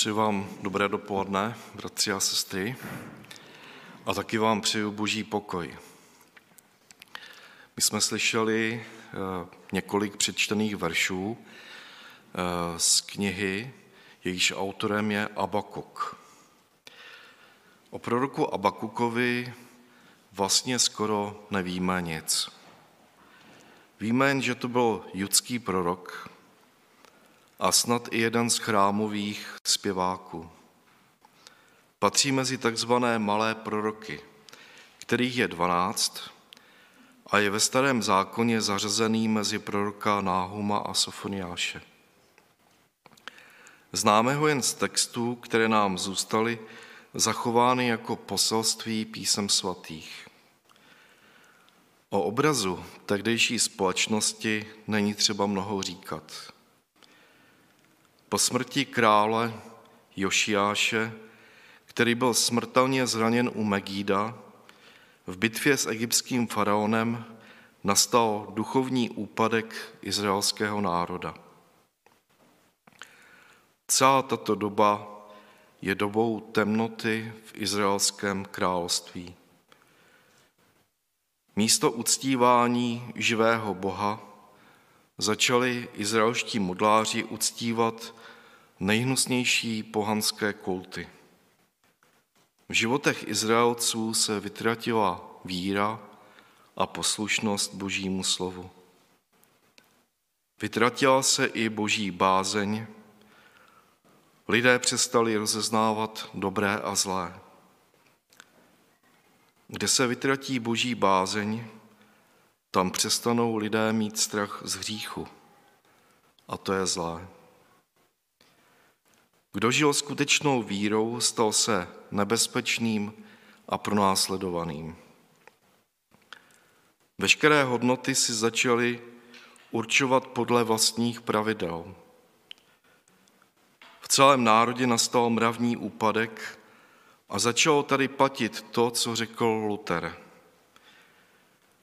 Přeji vám dobré dopoledne, bratři a sestry, a taky vám přeju boží pokoj. My jsme slyšeli eh, několik přečtených veršů eh, z knihy, jejíž autorem je Abakuk. O proroku Abakukovi vlastně skoro nevíme nic. Víme jen, že to byl judský prorok a snad i jeden z chrámových zpěváků. Patří mezi takzvané malé proroky, kterých je dvanáct a je ve starém zákoně zařazený mezi proroka Náhuma a Sofoniáše. Známe ho jen z textů, které nám zůstaly zachovány jako poselství písem svatých. O obrazu tehdejší společnosti není třeba mnoho říkat. Po smrti krále Jošiáše, který byl smrtelně zraněn u Megída, v bitvě s egyptským faraonem nastal duchovní úpadek izraelského národa. Celá tato doba je dobou temnoty v izraelském království. Místo uctívání živého Boha začali izraelští modláři uctívat nejhnusnější pohanské kulty. V životech Izraelců se vytratila víra a poslušnost Božímu slovu. Vytratila se i Boží bázeň. Lidé přestali rozeznávat dobré a zlé. Kde se vytratí Boží bázeň, tam přestanou lidé mít strach z hříchu. A to je zlé. Kdo žil skutečnou vírou, stal se nebezpečným a pronásledovaným. Veškeré hodnoty si začaly určovat podle vlastních pravidel. V celém národě nastal mravní úpadek a začalo tady platit to, co řekl Luther.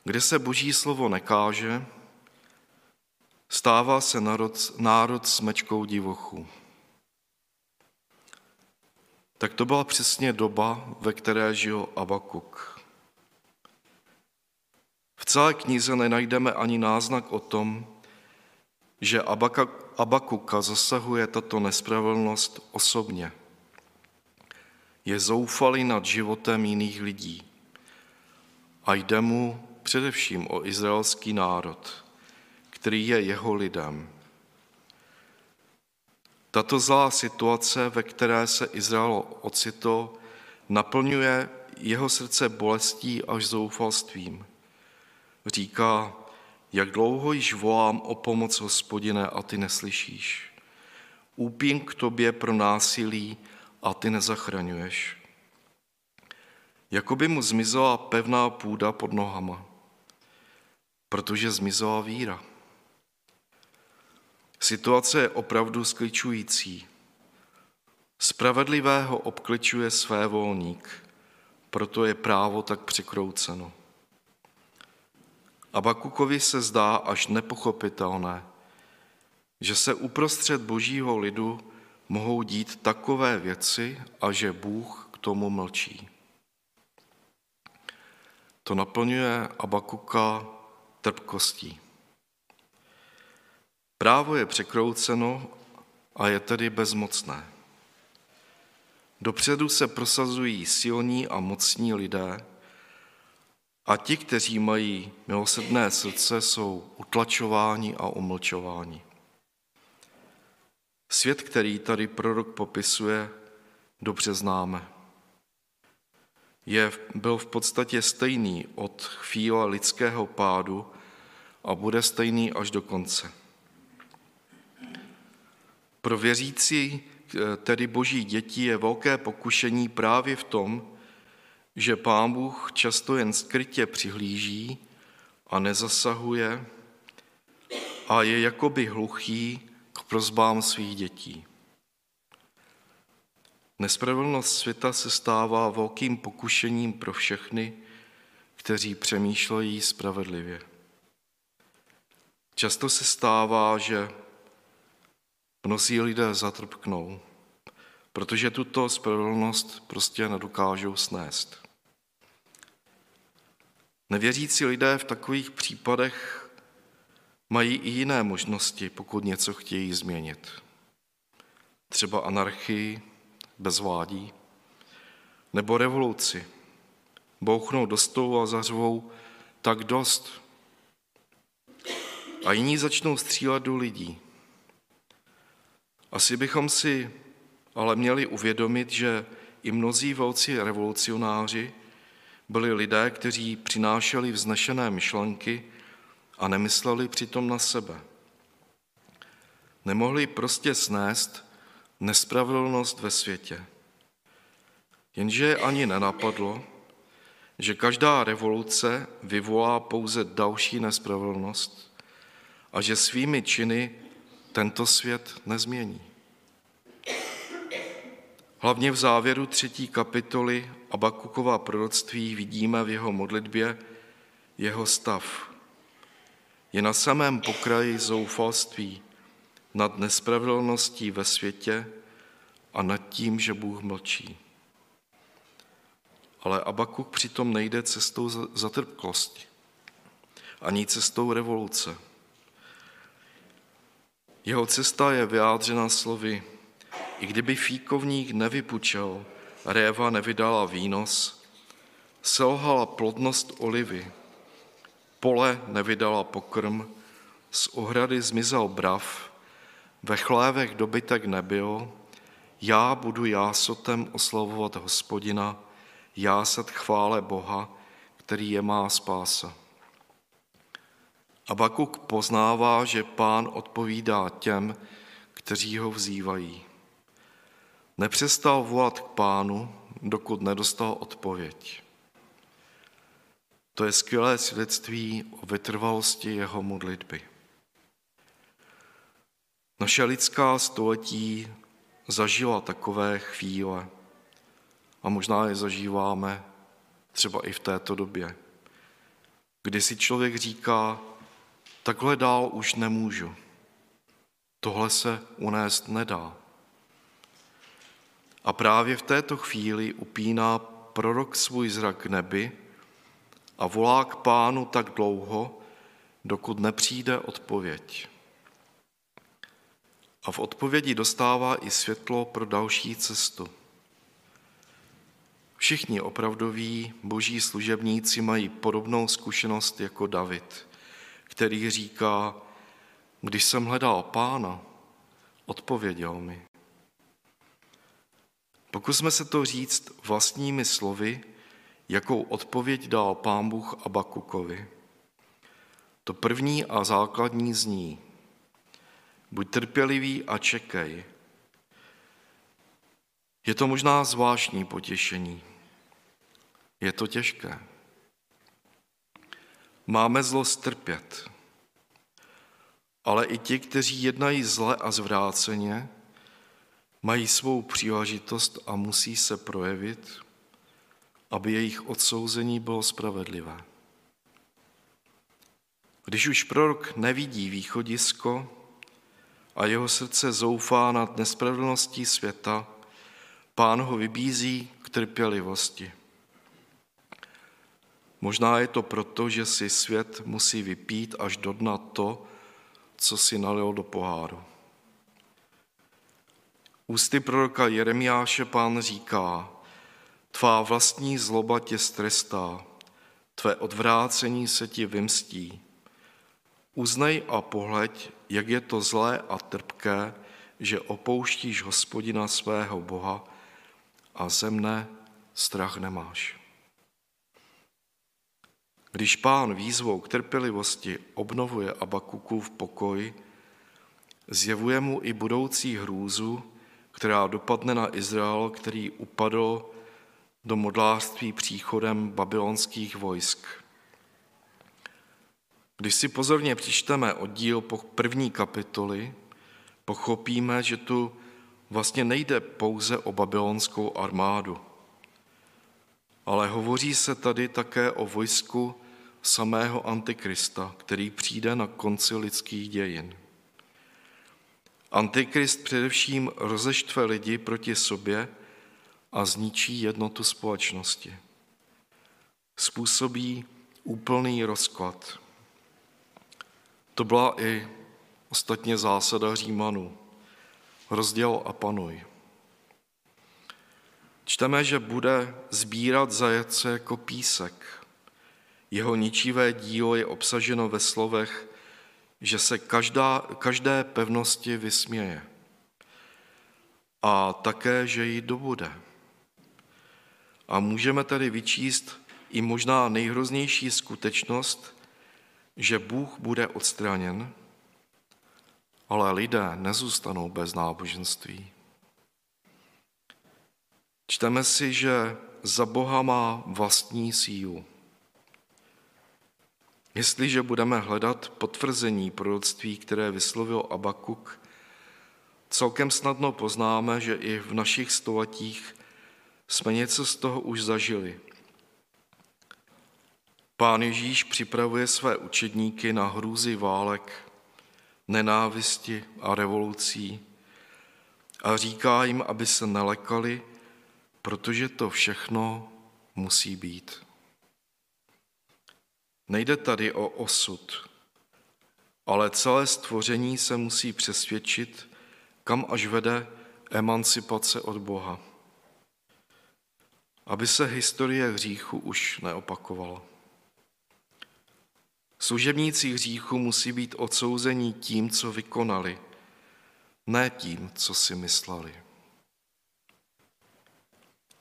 Kde se boží slovo nekáže, stává se národ, národ smečkou divochu tak to byla přesně doba, ve které žil Abakuk. V celé knize nenajdeme ani náznak o tom, že Abakuka zasahuje tato nespravedlnost osobně. Je zoufalý nad životem jiných lidí a jde mu především o izraelský národ, který je jeho lidem. Tato zlá situace, ve které se Izrael ocitl, naplňuje jeho srdce bolestí až zoufalstvím. Říká, jak dlouho již volám o pomoc, hospodine, a ty neslyšíš. Úpím k tobě pro násilí a ty nezachraňuješ. Jakoby mu zmizela pevná půda pod nohama, protože zmizela víra. Situace je opravdu skličující. Spravedlivého obkličuje své volník, proto je právo tak překrouceno. Abakukovi se zdá až nepochopitelné, že se uprostřed božího lidu mohou dít takové věci a že Bůh k tomu mlčí. To naplňuje Abakuka trpkostí. Právo je překrouceno a je tedy bezmocné. Dopředu se prosazují silní a mocní lidé a ti, kteří mají milosrdné srdce, jsou utlačováni a umlčováni. Svět, který tady prorok popisuje, dobře známe. Je, byl v podstatě stejný od chvíle lidského pádu a bude stejný až do konce. Pro věřící, tedy boží děti, je velké pokušení právě v tom, že Pán Bůh často jen skrytě přihlíží a nezasahuje a je jakoby hluchý k prozbám svých dětí. Nespravedlnost světa se stává velkým pokušením pro všechny, kteří přemýšlejí spravedlivě. Často se stává, že Mnozí lidé zatrpknou, protože tuto spravedlnost prostě nedokážou snést. Nevěřící lidé v takových případech mají i jiné možnosti, pokud něco chtějí změnit. Třeba anarchii, bezvládí, nebo revoluci. Bouchnou do stolu a zařvou tak dost. A jiní začnou střílet do lidí. Asi bychom si ale měli uvědomit, že i mnozí velcí revolucionáři byli lidé, kteří přinášeli vznešené myšlenky a nemysleli přitom na sebe. Nemohli prostě snést nespravedlnost ve světě. Jenže ani nenapadlo, že každá revoluce vyvolá pouze další nespravedlnost a že svými činy tento svět nezmění. Hlavně v závěru třetí kapitoly Abakukova proroctví vidíme v jeho modlitbě jeho stav. Je na samém pokraji zoufalství nad nespravedlností ve světě a nad tím, že Bůh mlčí. Ale Abakuk přitom nejde cestou zatrpklosti, ani cestou revoluce. Jeho cesta je vyjádřena slovy i kdyby fíkovník nevypučel, réva nevydala výnos, selhala plodnost olivy, pole nevydala pokrm, z ohrady zmizel brav, ve chlévech dobytek nebyl, já budu jásotem oslavovat hospodina, jásat chvále Boha, který je má spása. Abakuk poznává, že pán odpovídá těm, kteří ho vzývají. Nepřestal volat k pánu, dokud nedostal odpověď. To je skvělé svědectví o vytrvalosti jeho modlitby. Naše lidská století zažila takové chvíle a možná je zažíváme třeba i v této době, kdy si člověk říká, takhle dál už nemůžu, tohle se unést nedá. A právě v této chvíli upíná prorok svůj zrak k nebi a volá k pánu tak dlouho, dokud nepřijde odpověď. A v odpovědi dostává i světlo pro další cestu. Všichni opravdoví boží služebníci mají podobnou zkušenost jako David, který říká, když jsem hledal pána, odpověděl mi. Pokusme se to říct vlastními slovy, jakou odpověď dal pán Bůh Abakukovi. To první a základní zní. Buď trpělivý a čekej. Je to možná zvláštní potěšení. Je to těžké. Máme zlo strpět. Ale i ti, kteří jednají zle a zvráceně, mají svou příležitost a musí se projevit, aby jejich odsouzení bylo spravedlivé. Když už prorok nevidí východisko a jeho srdce zoufá nad nespravedlností světa, pán ho vybízí k trpělivosti. Možná je to proto, že si svět musí vypít až do dna to, co si nalil do poháru. Ústy proroka Jeremiáše pán říká, tvá vlastní zloba tě strestá, tvé odvrácení se ti vymstí. Uznej a pohleď, jak je to zlé a trpké, že opouštíš hospodina svého Boha a ze mne strach nemáš. Když pán výzvou k trpělivosti obnovuje Abakukův pokoj, zjevuje mu i budoucí hrůzu, která dopadne na Izrael, který upadl do modlářství příchodem babylonských vojsk. Když si pozorně přičteme oddíl po první kapitoly, pochopíme, že tu vlastně nejde pouze o babylonskou armádu, ale hovoří se tady také o vojsku samého Antikrista, který přijde na konci lidských dějin. Antikrist především rozeštve lidi proti sobě a zničí jednotu společnosti. Způsobí úplný rozklad. To byla i ostatně zásada Římanů. Rozděl a panuj. Čteme, že bude sbírat zajatce jako písek. Jeho ničivé dílo je obsaženo ve slovech, že se každá, každé pevnosti vysměje a také, že ji dobude. A můžeme tedy vyčíst i možná nejhroznější skutečnost, že Bůh bude odstraněn, ale lidé nezůstanou bez náboženství. Čteme si, že za Boha má vlastní sílu. Jestliže budeme hledat potvrzení proroctví, které vyslovil Abakuk, celkem snadno poznáme, že i v našich stoletích jsme něco z toho už zažili. Pán Ježíš připravuje své učedníky na hrůzy válek, nenávisti a revolucí a říká jim, aby se nelekali, protože to všechno musí být. Nejde tady o osud, ale celé stvoření se musí přesvědčit, kam až vede emancipace od Boha, aby se historie hříchu už neopakovala. Služebníci hříchu musí být odsouzení tím, co vykonali, ne tím, co si mysleli.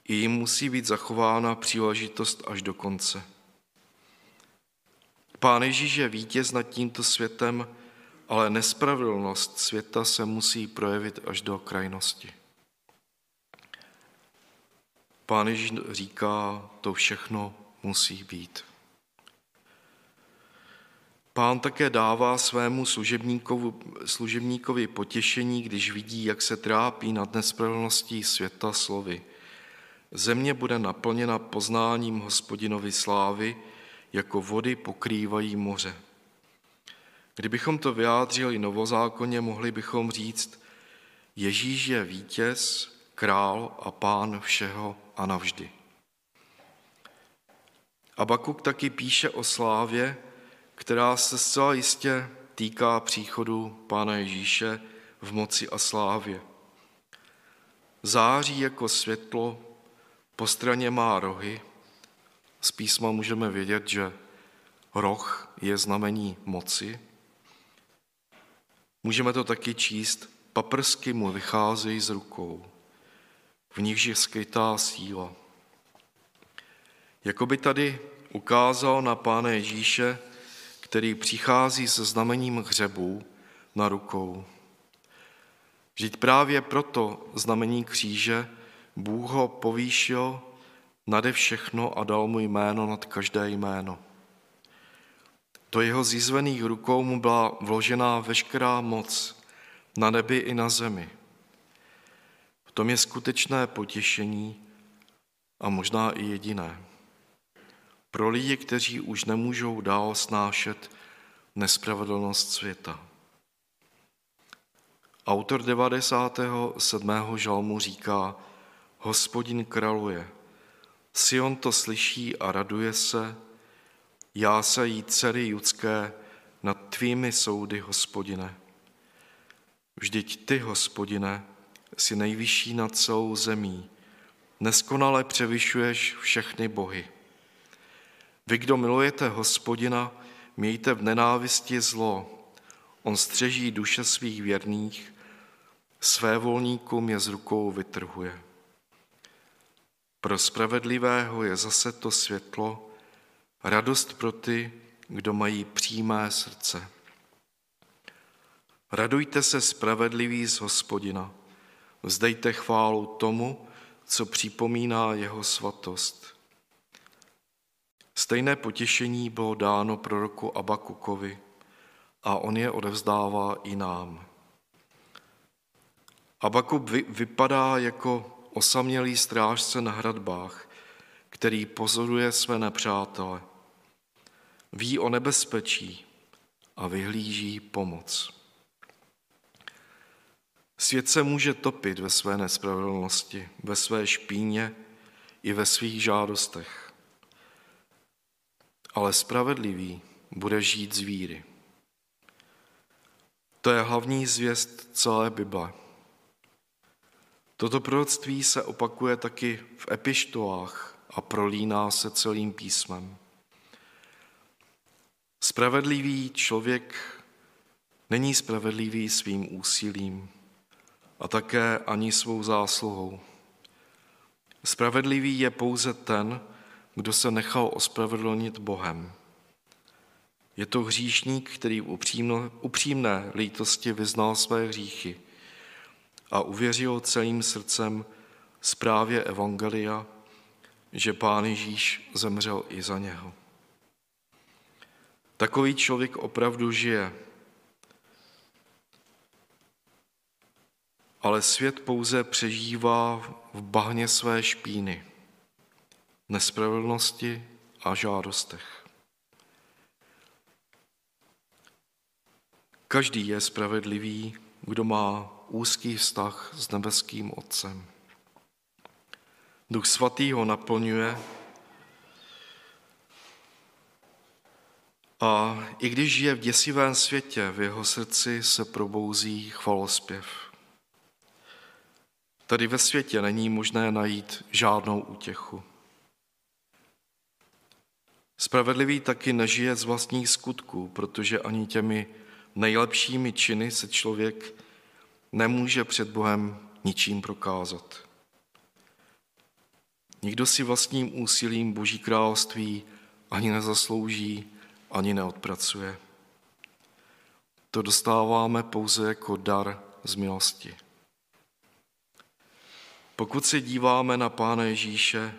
I jim musí být zachována příležitost až do konce. Pán Ježíš je vítěz nad tímto světem, ale nespravedlnost světa se musí projevit až do krajnosti. Pán Ježíš říká, to všechno musí být. Pán také dává svému služebníkovi, služebníkovi potěšení, když vidí, jak se trápí nad nespravedlností světa slovy. Země bude naplněna poznáním hospodinovi slávy, jako vody pokrývají moře. Kdybychom to vyjádřili novozákonně, mohli bychom říct, Ježíš je vítěz, král a pán všeho a navždy. Abakuk taky píše o slávě, která se zcela jistě týká příchodu Pána Ježíše v moci a slávě. Září jako světlo, po straně má rohy. Z písma můžeme vědět, že roh je znamení moci. Můžeme to taky číst, paprsky mu vycházejí z rukou, v nichž je skrytá síla. Jakoby tady ukázal na Pána Ježíše, který přichází se znamením hřebů na rukou. Žít právě proto znamení kříže Bůh ho povýšil nade všechno a dal mu jméno nad každé jméno. Do jeho zízvených rukou mu byla vložená veškerá moc na nebi i na zemi. V tom je skutečné potěšení a možná i jediné pro lidi, kteří už nemůžou dál snášet nespravedlnost světa. Autor 97. žalmu říká, hospodin kraluje, Sion to slyší a raduje se, já se jí dcery judské nad tvými soudy, hospodine. Vždyť ty, hospodine, si nejvyšší nad celou zemí, neskonale převyšuješ všechny bohy. Vy, kdo milujete hospodina, mějte v nenávisti zlo. On střeží duše svých věrných, své volníkům je z rukou vytrhuje. Pro spravedlivého je zase to světlo, radost pro ty, kdo mají přímé srdce. Radujte se spravedlivý z hospodina, vzdejte chválu tomu, co připomíná jeho svatost. Stejné potěšení bylo dáno proroku Abakukovi a on je odevzdává i nám. Abakub vypadá jako osamělý strážce na hradbách, který pozoruje své nepřátele. Ví o nebezpečí a vyhlíží pomoc. Svět se může topit ve své nespravedlnosti, ve své špíně i ve svých žádostech. Ale spravedlivý bude žít z víry. To je hlavní zvěst celé Bible. Toto proroctví se opakuje taky v epištolách a prolíná se celým písmem. Spravedlivý člověk není spravedlivý svým úsilím a také ani svou zásluhou. Spravedlivý je pouze ten, kdo se nechal ospravedlnit Bohem. Je to hříšník, který v upřímné lítosti vyznal své hříchy a uvěřil celým srdcem zprávě Evangelia, že Pán Ježíš zemřel i za něho. Takový člověk opravdu žije, ale svět pouze přežívá v bahně své špíny, nespravedlnosti a žádostech. Každý je spravedlivý, kdo má úzký vztah s nebeským Otcem. Duch svatý ho naplňuje a i když žije v děsivém světě, v jeho srdci se probouzí chvalospěv. Tady ve světě není možné najít žádnou útěchu. Spravedlivý taky nežije z vlastních skutků, protože ani těmi nejlepšími činy se člověk nemůže před Bohem ničím prokázat. Nikdo si vlastním úsilím Boží království ani nezaslouží, ani neodpracuje. To dostáváme pouze jako dar z milosti. Pokud se díváme na Pána Ježíše,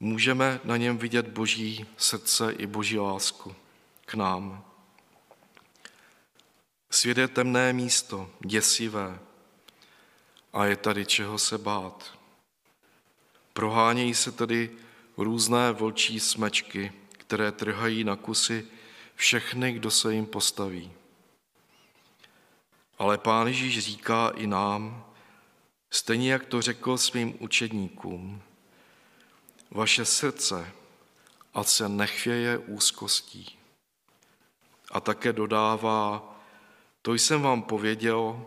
můžeme na něm vidět Boží srdce i Boží lásku k nám. Svět je temné místo, děsivé a je tady čeho se bát. Prohánějí se tady různé vlčí smečky, které trhají na kusy všechny, kdo se jim postaví. Ale Pán Ježíš říká i nám, stejně jak to řekl svým učedníkům, vaše srdce, a se nechvěje úzkostí. A také dodává, to jsem vám pověděl,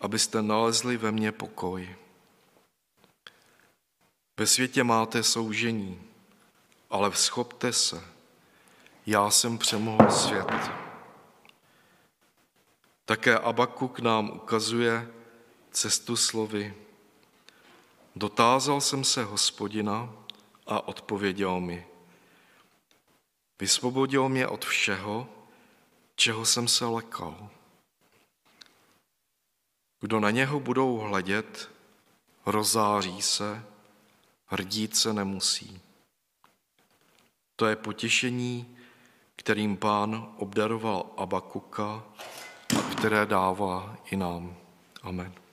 abyste nalezli ve mně pokoj. Ve světě máte soužení, ale vzchopte se. Já jsem přemohl svět. Také Abakuk nám ukazuje cestu slovy. Dotázal jsem se hospodina a odpověděl mi. Vysvobodil mě od všeho, čeho jsem se lekal. Kdo na něho budou hledět, rozáří se, hrdít se nemusí. To je potěšení, kterým pán obdaroval Abakuka které dává i nám. Amen.